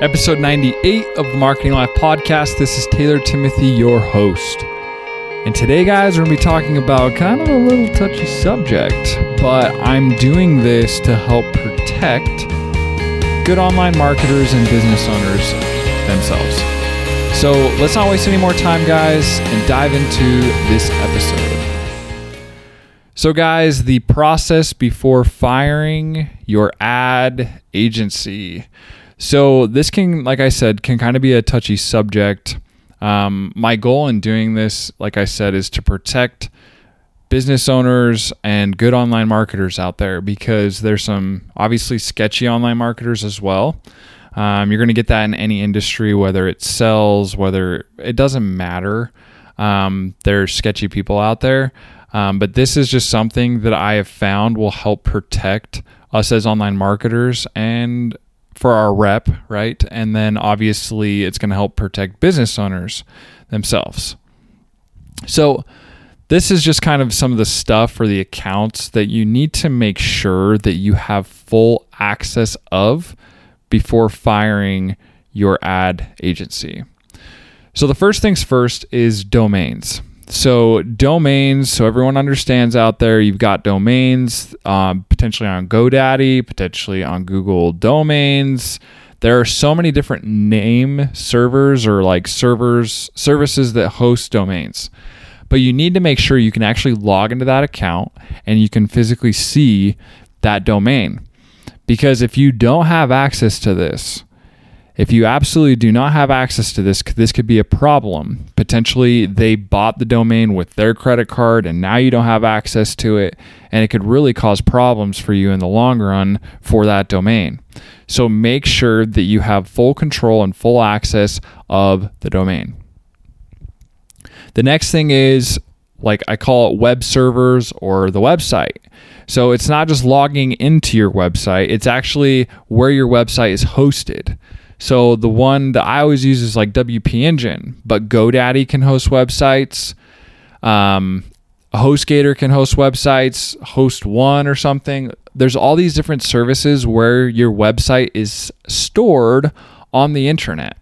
episode 98 of the Marketing Life podcast. This is Taylor Timothy, your host. And today, guys, we're going to be talking about kind of a little touchy subject, but I'm doing this to help protect good online marketers and business owners themselves. So let's not waste any more time, guys, and dive into this episode. So, guys, the process before firing your ad agency. So, this can, like I said, can kind of be a touchy subject. Um, my goal in doing this, like I said, is to protect business owners and good online marketers out there because there's some obviously sketchy online marketers as well. Um, you're going to get that in any industry, whether it sells, whether it doesn't matter. Um, there's sketchy people out there. Um, but this is just something that I have found will help protect us as online marketers and for our rep, right? And then obviously it's going to help protect business owners themselves. So, this is just kind of some of the stuff for the accounts that you need to make sure that you have full access of before firing your ad agency. So, the first things first is domains. So, domains, so everyone understands out there, you've got domains um, potentially on GoDaddy, potentially on Google Domains. There are so many different name servers or like servers, services that host domains. But you need to make sure you can actually log into that account and you can physically see that domain. Because if you don't have access to this, if you absolutely do not have access to this, this could be a problem. Potentially, they bought the domain with their credit card and now you don't have access to it, and it could really cause problems for you in the long run for that domain. So, make sure that you have full control and full access of the domain. The next thing is like I call it web servers or the website. So it's not just logging into your website, it's actually where your website is hosted. So the one that I always use is like WP Engine, but GoDaddy can host websites. Um, HostGator can host websites, Host One or something. There's all these different services where your website is stored on the internet.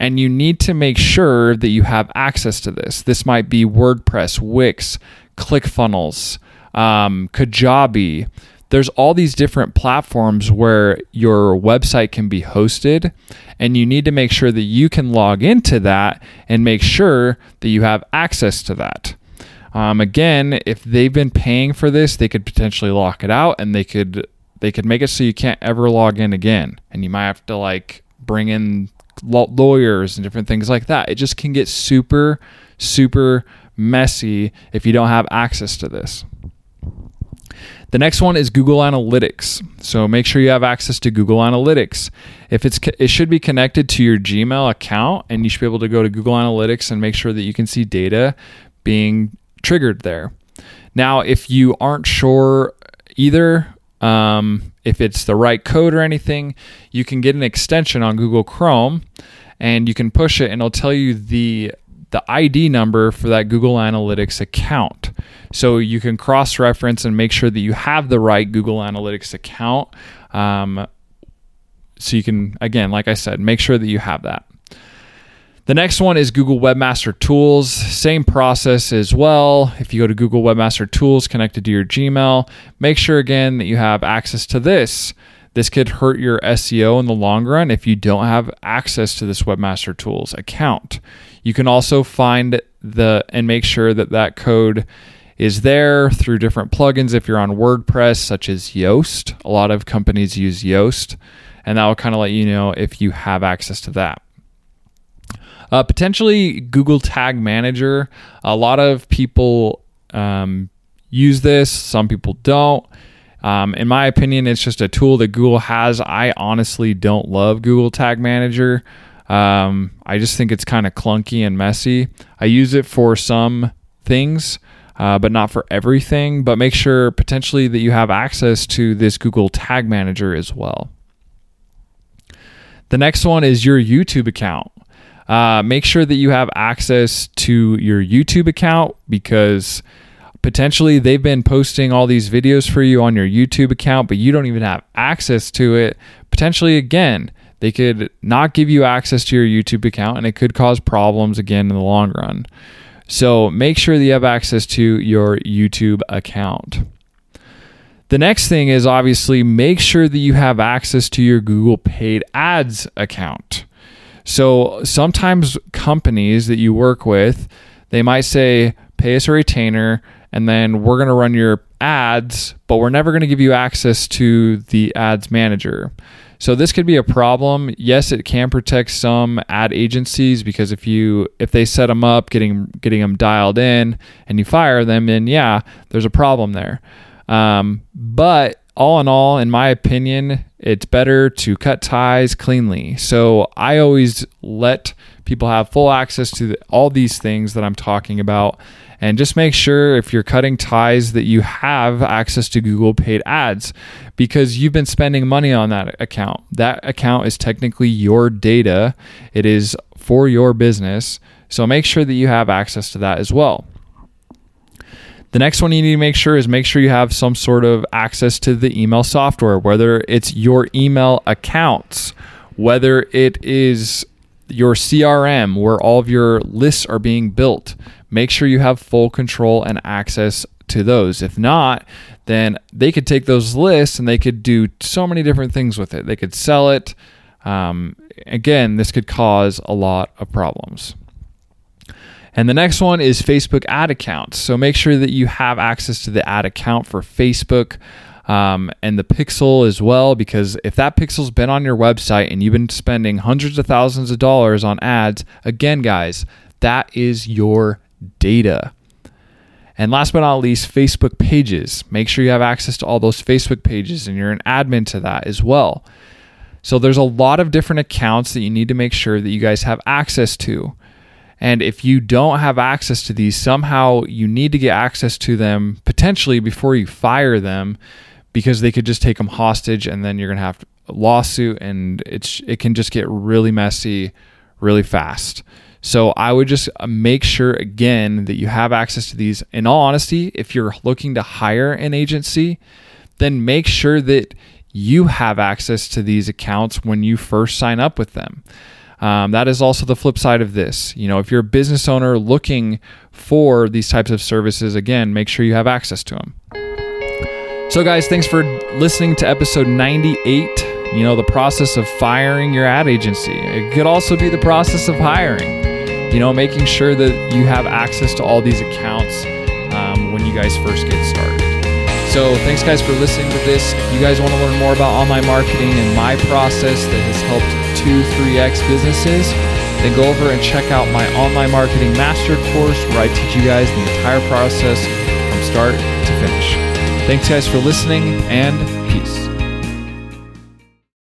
And you need to make sure that you have access to this. This might be WordPress, Wix, ClickFunnels, um, Kajabi. There's all these different platforms where your website can be hosted, and you need to make sure that you can log into that and make sure that you have access to that. Um, again, if they've been paying for this, they could potentially lock it out, and they could they could make it so you can't ever log in again, and you might have to like bring in lawyers and different things like that. It just can get super, super messy if you don't have access to this. The next one is Google Analytics. So make sure you have access to Google Analytics. If it's it should be connected to your Gmail account and you should be able to go to Google Analytics and make sure that you can see data being triggered there. Now, if you aren't sure either um, if it's the right code or anything, you can get an extension on Google Chrome and you can push it and it'll tell you the the ID number for that Google Analytics account. So you can cross reference and make sure that you have the right Google Analytics account. Um, so you can, again, like I said, make sure that you have that. The next one is Google Webmaster Tools. Same process as well. If you go to Google Webmaster Tools connected to your Gmail, make sure again that you have access to this. This could hurt your SEO in the long run if you don't have access to this Webmaster Tools account. You can also find the and make sure that that code is there through different plugins if you're on WordPress, such as Yoast. A lot of companies use Yoast, and that will kind of let you know if you have access to that. Uh, potentially Google Tag Manager. A lot of people um, use this, some people don't. Um, in my opinion, it's just a tool that Google has. I honestly don't love Google Tag Manager. Um, I just think it's kind of clunky and messy. I use it for some things, uh, but not for everything. But make sure potentially that you have access to this Google Tag Manager as well. The next one is your YouTube account. Uh, make sure that you have access to your YouTube account because potentially they've been posting all these videos for you on your YouTube account, but you don't even have access to it. Potentially, again, they could not give you access to your YouTube account and it could cause problems again in the long run. So make sure that you have access to your YouTube account. The next thing is obviously make sure that you have access to your Google paid ads account. So sometimes companies that you work with, they might say, pay us a retainer and then we're going to run your ads, but we're never going to give you access to the ads manager. So this could be a problem. Yes, it can protect some ad agencies because if you if they set them up, getting getting them dialed in, and you fire them, then yeah, there's a problem there. Um, but all in all, in my opinion, it's better to cut ties cleanly. So I always let people have full access to all these things that I'm talking about. And just make sure if you're cutting ties that you have access to Google paid ads because you've been spending money on that account. That account is technically your data, it is for your business. So make sure that you have access to that as well. The next one you need to make sure is make sure you have some sort of access to the email software, whether it's your email accounts, whether it is your CRM where all of your lists are being built. Make sure you have full control and access to those. If not, then they could take those lists and they could do so many different things with it. They could sell it. Um, again, this could cause a lot of problems. And the next one is Facebook ad accounts. So make sure that you have access to the ad account for Facebook um, and the pixel as well, because if that pixel's been on your website and you've been spending hundreds of thousands of dollars on ads, again, guys, that is your data. And last but not least, Facebook pages. Make sure you have access to all those Facebook pages and you're an admin to that as well. So there's a lot of different accounts that you need to make sure that you guys have access to. And if you don't have access to these, somehow you need to get access to them potentially before you fire them because they could just take them hostage and then you're going to have a lawsuit and it's it can just get really messy really fast. So I would just uh, make sure again that you have access to these. In all honesty, if you're looking to hire an agency, then make sure that you have access to these accounts when you first sign up with them. Um, that is also the flip side of this. You know, if you're a business owner looking for these types of services, again, make sure you have access to them. So, guys, thanks for listening to episode 98. You know, the process of firing your ad agency. It could also be the process of hiring. You know, making sure that you have access to all these accounts um, when you guys first get started. So, thanks, guys, for listening to this. If you guys want to learn more about online marketing and my process that has helped two, 3x businesses, then go over and check out my online marketing master course where I teach you guys the entire process from start to finish. Thanks, guys, for listening, and peace.